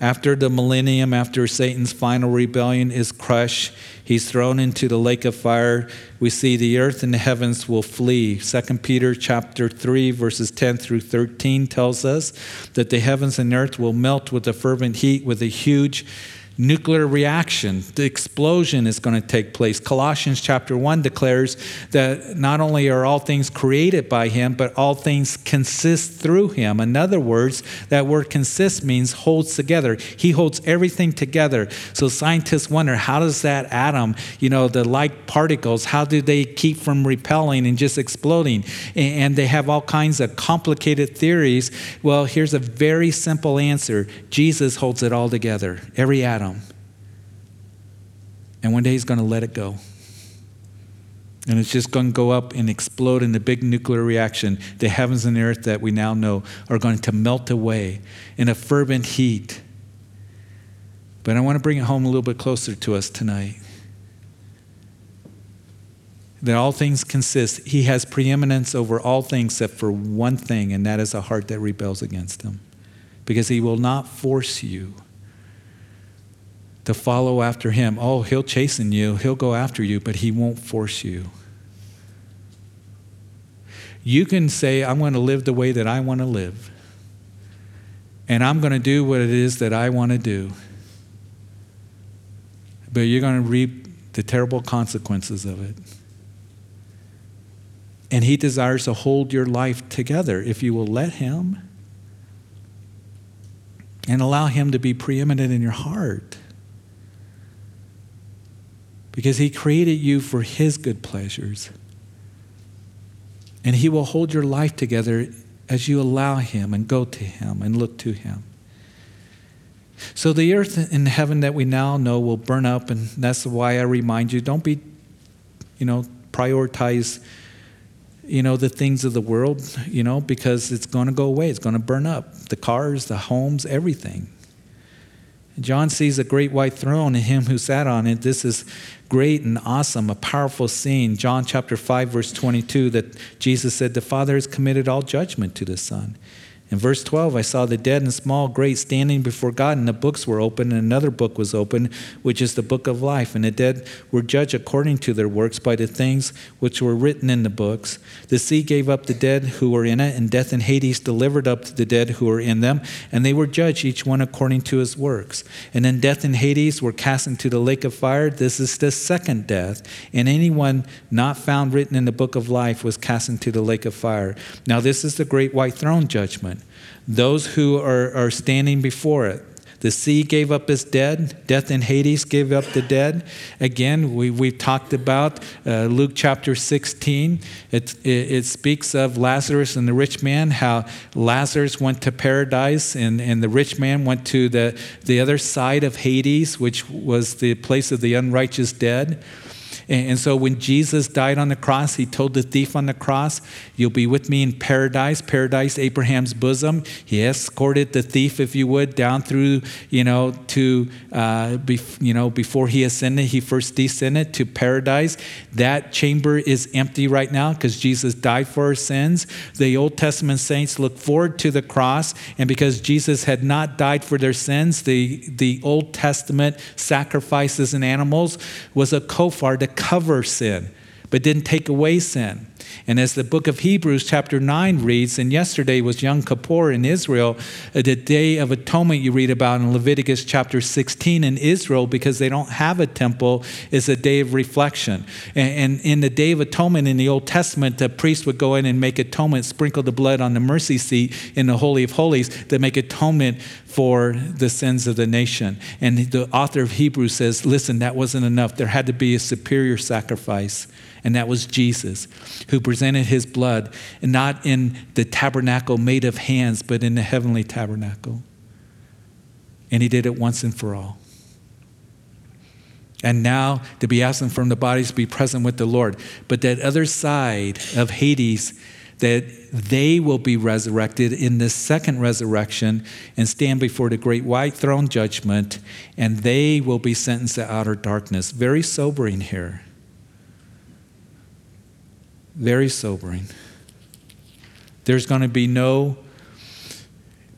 A: After the millennium, after Satan's final rebellion is crushed, he's thrown into the lake of fire. We see the earth and the heavens will flee. 2 Peter chapter 3 verses 10 through 13 tells us that the heavens and earth will melt with a fervent heat with a huge nuclear reaction. The explosion is going to take place. Colossians chapter 1 declares that not only are all things created by him, but all things consist through him. In other words, that word consist means holds together. He holds everything together. So scientists wonder how does that atom, you know, the like particles, how do they keep from repelling and just exploding? And they have all kinds of complicated theories. Well, here's a very simple answer Jesus holds it all together, every atom. And one day he's going to let it go. And it's just going to go up and explode in a big nuclear reaction. The heavens and the earth that we now know are going to melt away in a fervent heat. But I want to bring it home a little bit closer to us tonight. That all things consist, he has preeminence over all things except for one thing, and that is a heart that rebels against him. Because he will not force you to follow after him. Oh, he'll chasten you, he'll go after you, but he won't force you. You can say, I'm going to live the way that I want to live, and I'm going to do what it is that I want to do. But you're going to reap the terrible consequences of it. And he desires to hold your life together if you will let him and allow him to be preeminent in your heart because He created you for His good pleasures. And He will hold your life together as you allow Him and go to Him and look to Him. So the earth and heaven that we now know will burn up, and that's why I remind you don't be, you know, prioritize, you know, the things of the world, you know, because it's going to go away. It's going to burn up. The cars, the homes, everything. John sees a great white throne and him who sat on it. This is great and awesome, a powerful scene. John chapter 5, verse 22, that Jesus said, The Father has committed all judgment to the Son. In verse 12, I saw the dead and small, great, standing before God, and the books were open, and another book was open, which is the book of life. And the dead were judged according to their works by the things which were written in the books. The sea gave up the dead who were in it, and death and Hades delivered up the dead who were in them, and they were judged, each one according to his works. And then death and Hades were cast into the lake of fire. This is the second death. And anyone not found written in the book of life was cast into the lake of fire. Now, this is the great white throne judgment those who are, are standing before it. The sea gave up its dead. Death and Hades gave up the dead. Again, we, we've talked about uh, Luke chapter 16. It, it, it, speaks of Lazarus and the rich man, how Lazarus went to paradise and, and the rich man went to the, the other side of Hades, which was the place of the unrighteous dead. And so when Jesus died on the cross, he told the thief on the cross, You'll be with me in paradise, paradise, Abraham's bosom. He escorted the thief, if you would, down through, you know, to, uh, you know, before he ascended, he first descended to paradise. That chamber is empty right now because Jesus died for our sins. The Old Testament saints look forward to the cross, and because Jesus had not died for their sins, the, the Old Testament sacrifices and animals was a kofar to cover sin, but didn't take away sin. And as the book of Hebrews, chapter 9 reads, and yesterday was Yom Kippur in Israel, uh, the day of atonement you read about in Leviticus chapter 16 in Israel, because they don't have a temple, is a day of reflection. And in the day of atonement in the Old Testament, the priest would go in and make atonement, sprinkle the blood on the mercy seat in the Holy of Holies to make atonement for the sins of the nation. And the author of Hebrews says, listen, that wasn't enough. There had to be a superior sacrifice and that was Jesus, who presented his blood, not in the tabernacle made of hands, but in the heavenly tabernacle. And he did it once and for all. And now to be absent from the bodies be present with the Lord. But that other side of Hades, that they will be resurrected in the second resurrection and stand before the great white throne judgment, and they will be sentenced to outer darkness. Very sobering here. Very sobering. There's going to be no,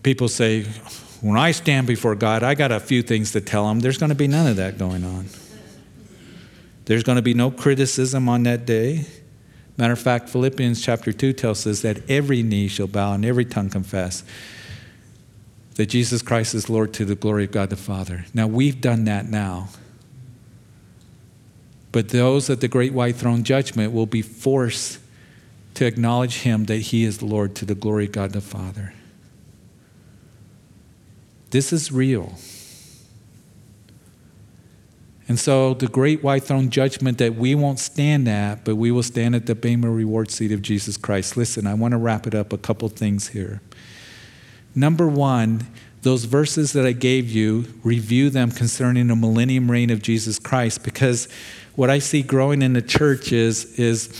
A: people say, when I stand before God, I got a few things to tell him. There's going to be none of that going on. There's going to be no criticism on that day. Matter of fact, Philippians chapter 2 tells us that every knee shall bow and every tongue confess that Jesus Christ is Lord to the glory of God the Father. Now, we've done that now. But those at the great white throne judgment will be forced to acknowledge him that he is Lord to the glory of God the Father. This is real. And so, the great white throne judgment that we won't stand at, but we will stand at the Bema reward seat of Jesus Christ. Listen, I want to wrap it up a couple things here. Number one, those verses that I gave you, review them concerning the millennium reign of Jesus Christ, because what I see growing in the church is, is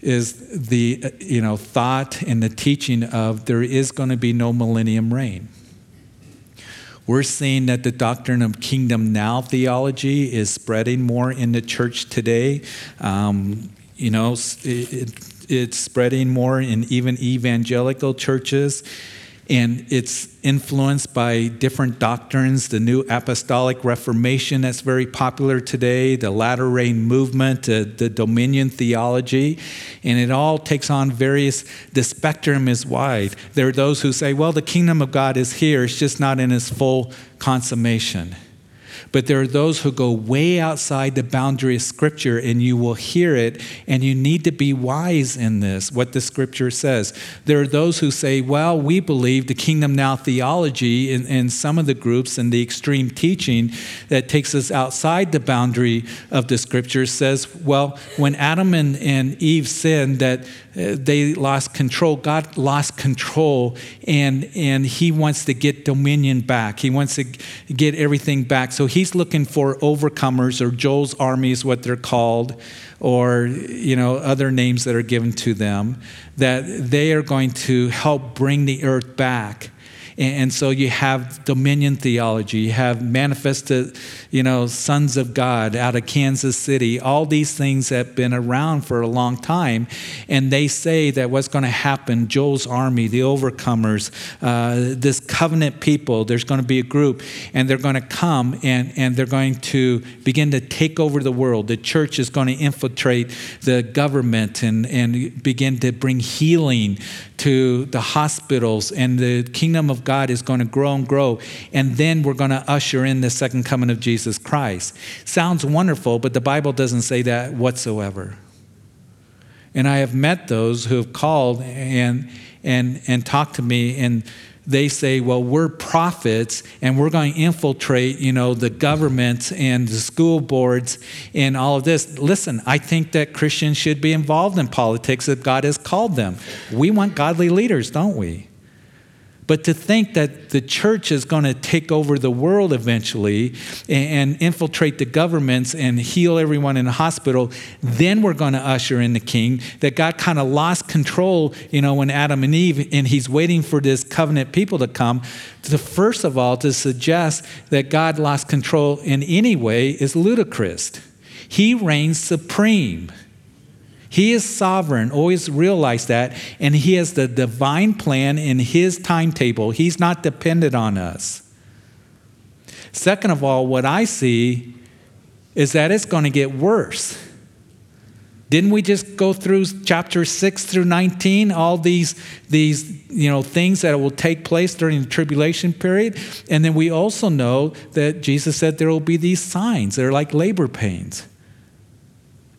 A: is the you know thought and the teaching of there is going to be no millennium reign. We're seeing that the doctrine of kingdom now theology is spreading more in the church today. Um, you know, it, it's spreading more in even evangelical churches and it's influenced by different doctrines the new apostolic reformation that's very popular today the latter rain movement uh, the dominion theology. And it all takes on various the spectrum is wide. There are those who say well the kingdom of god is here. It's just not in its full consummation but there are those who go way outside the boundary of Scripture, and you will hear it, and you need to be wise in this, what the Scripture says. There are those who say, well, we believe the kingdom now theology in, in some of the groups and the extreme teaching that takes us outside the boundary of the Scripture says, well, when Adam and, and Eve sinned, that Uh, they lost control. God lost control, and, and He wants to get dominion back. He wants to get everything back. So He's looking for overcomers, or Joel's army is what they're called, or you know other names that are given to them, that they are going to help bring the earth back. And so you have dominion theology, you have manifested, you know, sons of God out of Kansas City. All these things have been around for a long time. And they say that what's going to happen, Joel's army, the overcomers, uh, this covenant people, there's going to be a group, and they're going to come and, and they're going to begin to take over the world. The church is going to infiltrate the government and, and begin to bring healing to the hospitals, and the kingdom of God is going to grow and grow. And then we're going to usher in the second coming of Jesus Christ. Sounds wonderful, but the Bible doesn't say that whatsoever. And I have met those who have called and, and, and talked to me, and they say, well, we're prophets and we're going to infiltrate, you know, the government and the school boards and all of this. Listen, I think that Christians should be involved in politics if God has called them. We want godly leaders, don't we? But to think that the church is going to take over the world eventually and, infiltrate the governments and heal everyone in the hospital, then we're going to usher in the king, that God kind of lost control, you know, when Adam and Eve, and he's waiting for this covenant people to come. To first of all, to suggest that God lost control in any way is ludicrous. He reigns supreme. He is sovereign. Always realize that. And He has the divine plan in His timetable. He's not dependent on us. Second of all, what I see is that it's going to get worse. Didn't we just go through chapter 6 through 19, all these, these you know, things that will take place during the tribulation period? And then we also know that Jesus said there will be these signs. They're like labor pains.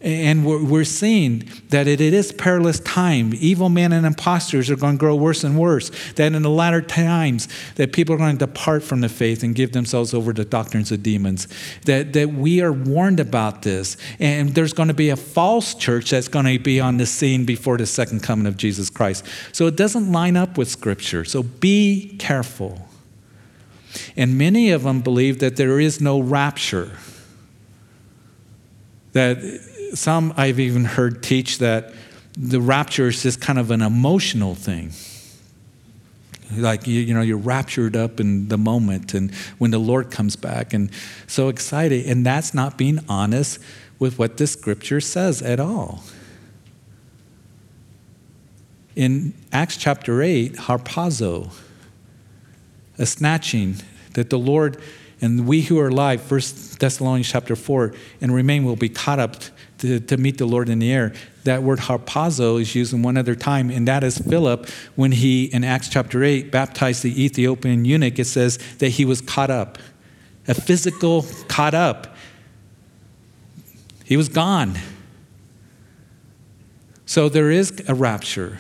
A: And we're seeing that it is perilous time. Evil men and impostors are going to grow worse and worse. That in the latter times, that people are going to depart from the faith and give themselves over to doctrines of demons. That, that we are warned about this. And there's going to be a false church that's going to be on the scene before the second coming of Jesus Christ. So it doesn't line up with Scripture. So be careful. And many of them believe that there is no rapture. That some I've even heard teach that the rapture is just kind of an emotional thing. Like, you, you know, you're raptured up in the moment and when the Lord comes back and so excited. And that's not being honest with what the scripture says at all. In Acts chapter 8, harpazo, a snatching, that the Lord And we who are alive, 1 Thessalonians chapter 4, and remain will be caught up to, to meet the Lord in the air. That word harpazo is used in one other time, and that is Philip when he, in Acts chapter 8, baptized the Ethiopian eunuch. It says that he was caught up, a physical caught up. He was gone. So there is a rapture.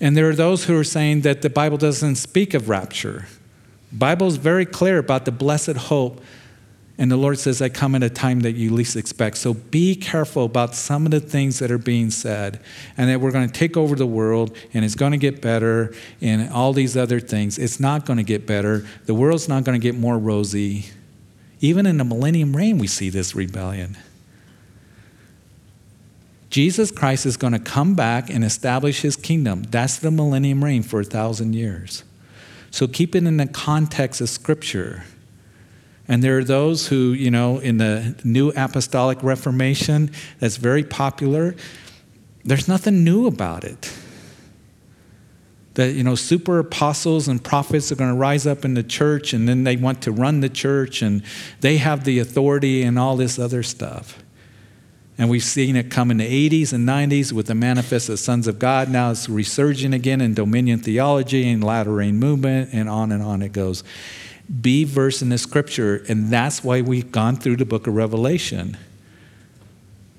A: And there are those who are saying that the Bible doesn't speak of rapture. Bible is very clear about the blessed hope and the Lord says, I come at a time that you least expect. So be careful about some of the things that are being said, and that we're going to take over the world, and it's going to get better, and all these other things. It's not going to get better. The world's not going to get more rosy. Even in the millennium reign, we see this rebellion. Jesus Christ is going to come back and establish his kingdom. That's the millennium reign for a thousand years. So keep it in the context of Scripture. And there are those who, you know, in the New Apostolic Reformation, that's very popular. There's nothing new about it. That, you know, super apostles and prophets are going to rise up in the church and then they want to run the church and they have the authority and all this other stuff. And we've seen it come in the 80s and 90s with the manifest of sons of God. Now it's resurging again in dominion theology and latter rain movement, and on and on it goes be versed in the scripture. And that's why we've gone through the book of Revelation.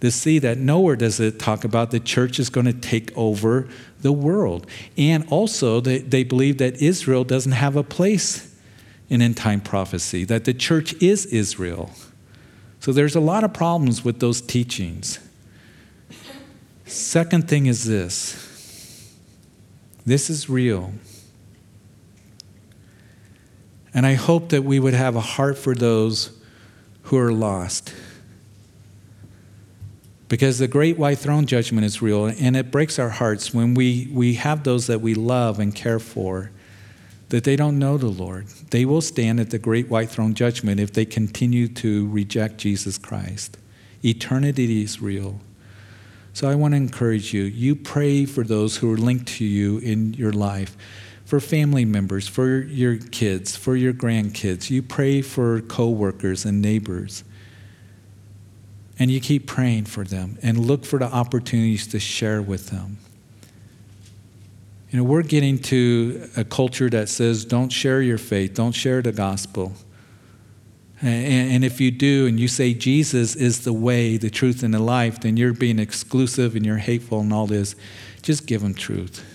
A: To see that nowhere does it talk about the church is going to take over the world. And also, they, they believe that Israel doesn't have a place in end time prophecy, that the church is Israel. So there's a lot of problems with those teachings. Second thing is this this is real. And I hope that we would have a heart for those who are lost. Because the great white throne judgment is real, and it breaks our hearts when we, we have those that we love and care for that they don't know the Lord. They will stand at the great white throne judgment if they continue to reject Jesus Christ. Eternity is real. So I want to encourage you. You pray for those who are linked to you in your life for family members, for your kids, for your grandkids. You pray for coworkers and neighbors. And you keep praying for them and look for the opportunities to share with them. You know, we're getting to a culture that says, don't share your faith, don't share the gospel. And, and, if you do, and you say Jesus is the way, the truth, and the life, then you're being exclusive and you're hateful and all this. Just give them truth.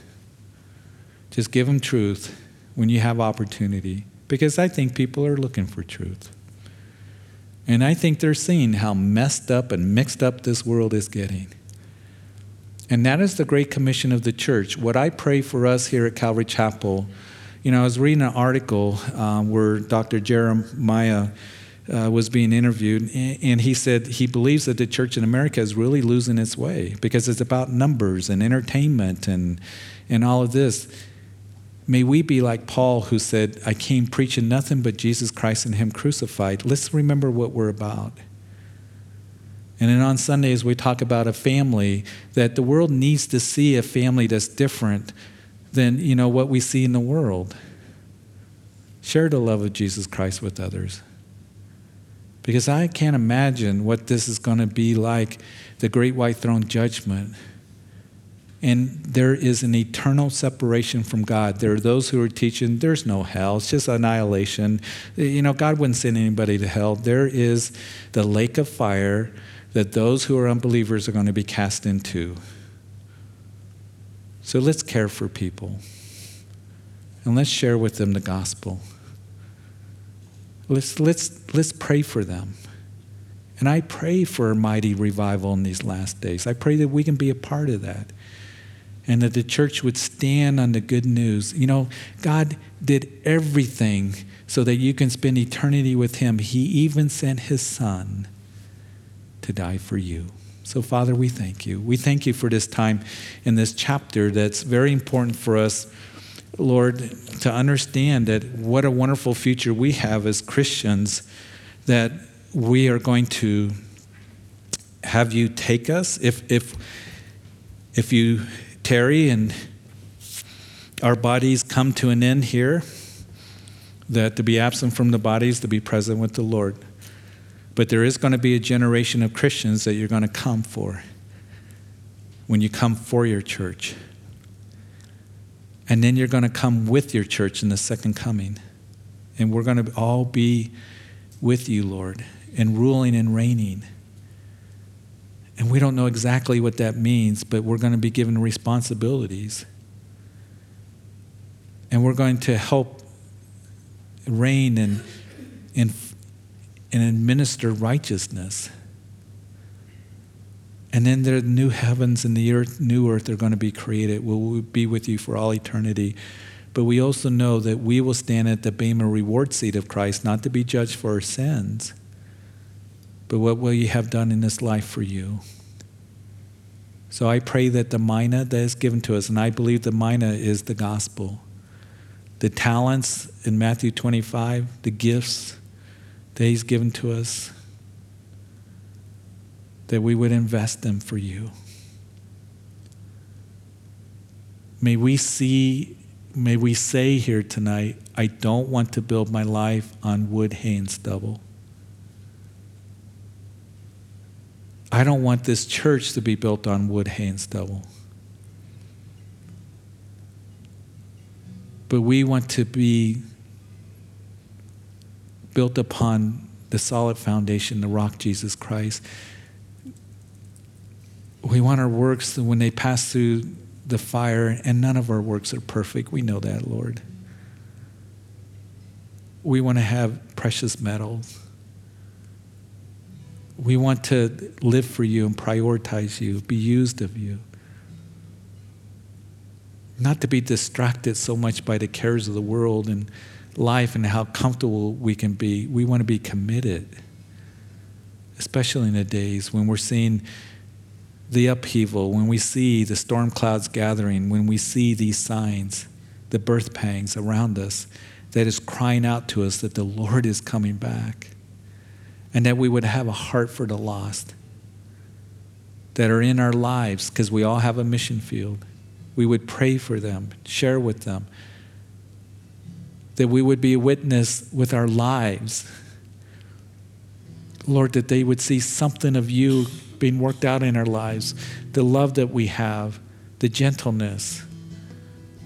A: Just give them truth when you have opportunity. Because I think people are looking for truth. And I think they're seeing how messed up and mixed up this world is getting. And that is the great commission of the church. What I pray for us here at Calvary Chapel, you know, I was reading an article um, where Dr. Jeremiah uh, was being interviewed, and he said he believes that the church in America is really losing its way because it's about numbers and entertainment and, and all of this. May we be like Paul, who said, I came preaching nothing but Jesus Christ and Him crucified. Let's remember what we're about. And then on Sundays, we talk about a family that the world needs to see a family that's different than you know what we see in the world. Share the love of Jesus Christ with others. Because I can't imagine what this is going to be like the great white throne judgment and there is an eternal separation from God. There are those who are teaching there's no hell, it's just annihilation. You know, God wouldn't send anybody to hell. There is the lake of fire that those who are unbelievers are going to be cast into. So let's care for people and let's share with them the gospel. Let's, let's, let's pray for them. And I pray for a mighty revival in these last days. I pray that we can be a part of that and that the church would stand on the good news. You know, God did everything so that you can spend eternity with Him. He even sent His Son to die for you. So, Father, we thank you. We thank you for this time in this chapter that's very important for us, Lord, to understand that what a wonderful future we have as Christians, that we are going to have you take us. If, if, if you tarry and our bodies come to an end here, that to be absent from the bodies, to be present with the Lord. But there is going to be a generation of Christians that you're going to come for when you come for your church. And then you're going to come with your church in the second coming. And we're going to all be with you, Lord, and ruling and reigning. And we don't know exactly what that means, but we're going to be given responsibilities. And we're going to help reign and, and, and administer righteousness. And then the new heavens and the earth, new earth are going to be created. We'll be with you for all eternity. But we also know that we will stand at the Bema reward seat of Christ, not to be judged for our sins, but what will you have done in this life for you? So I pray that the mina that is given to us, and I believe the mina is the gospel, the talents in Matthew 25, the gifts that He's given to us, that we would invest them for you. May we see, may we say here tonight, I don't want to build my life on wood, hay, and stubble. I don't want this church to be built on wood, hay, and stubble. But we want to be built upon the solid foundation, the rock, Jesus Christ we want our works when they pass through the fire, and none of our works are perfect. We know that, Lord. We want to have precious metals. We want to live for you and prioritize you, be used of you. Not to be distracted so much by the cares of the world and life and how comfortable we can be. We want to be committed, especially in the days when we're seeing the upheaval, when we see the storm clouds gathering, when we see these signs, the birth pangs around us, that is crying out to us that the Lord is coming back, and that we would have a heart for the lost that are in our lives, because we all have a mission field. We would pray for them, share with them, that we would be a witness with our lives. Lord, that they would see something of you being worked out in our lives, the love that we have, the gentleness.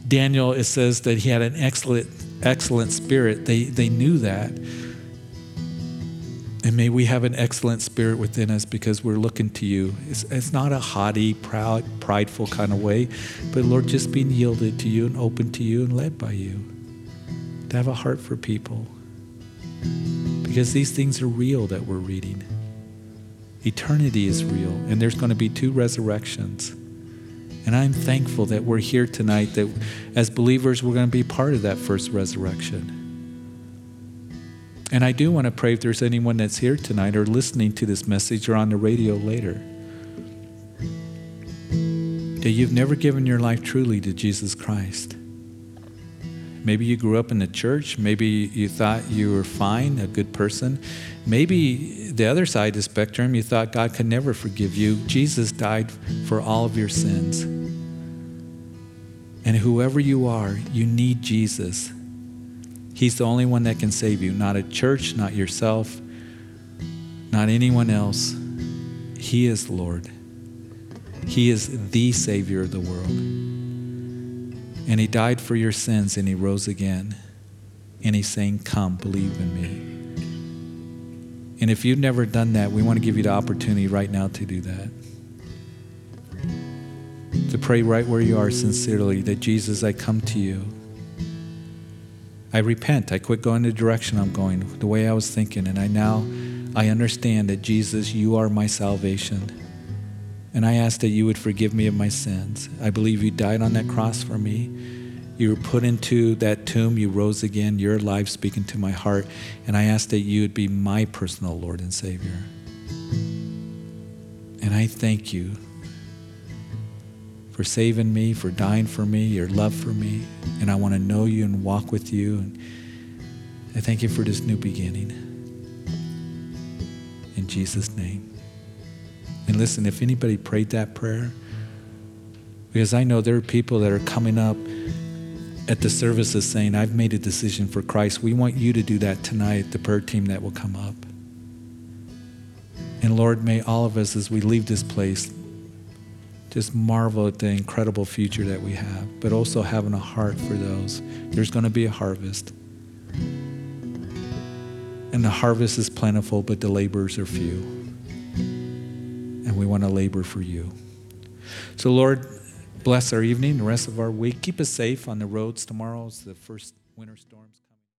A: Daniel, it says that he had an excellent, excellent spirit. They, they knew that. And may we have an excellent spirit within us because we're looking to you. It's, it's not a haughty, proud, prideful kind of way, but Lord, just being yielded to you and open to you and led by you. To have a heart for people. Because these things are real that we're reading. Eternity is real, and there's going to be two resurrections. And I'm thankful that we're here tonight, that as believers, we're going to be part of that first resurrection. And I do want to pray if there's anyone that's here tonight or listening to this message or on the radio later, that you've never given your life truly to Jesus Christ. Maybe you grew up in the church. Maybe you thought you were fine, a good person. Maybe the other side of the spectrum, you thought God could never forgive you. Jesus died for all of your sins. And whoever you are, you need Jesus. He's the only one that can save you, not a church, not yourself, not anyone else. He is Lord. He is the Savior of the world. And he died for your sins and he rose again. And he's saying, Come, believe in me. And if you've never done that, we want to give you the opportunity right now to do that. To pray right where you are sincerely that Jesus, I come to you. I repent. I quit going the direction I'm going, the way I was thinking, and I now I understand that Jesus, you are my salvation. And I ask that you would forgive me of my sins. I believe you died on that cross for me. You were put into that tomb. You rose again. Your life speaking to my heart. And I ask that you would be my personal Lord and Savior. And I thank you for saving me, for dying for me, your love for me. And I want to know you and walk with you. And I thank you for this new beginning. In Jesus' name. And listen, if anybody prayed that prayer, because I know there are people that are coming up at the services saying, I've made a decision for Christ. We want you to do that tonight, the prayer team that will come up. And Lord, may all of us, as we leave this place, just marvel at the incredible future that we have, but also having a heart for those. There's going to be a harvest. And the harvest is plentiful, but the laborers are few. And we want to labor for you. So, Lord, bless our evening, the rest of our week. Keep us safe on the roads. tomorrow Tomorrow's the first winter storms.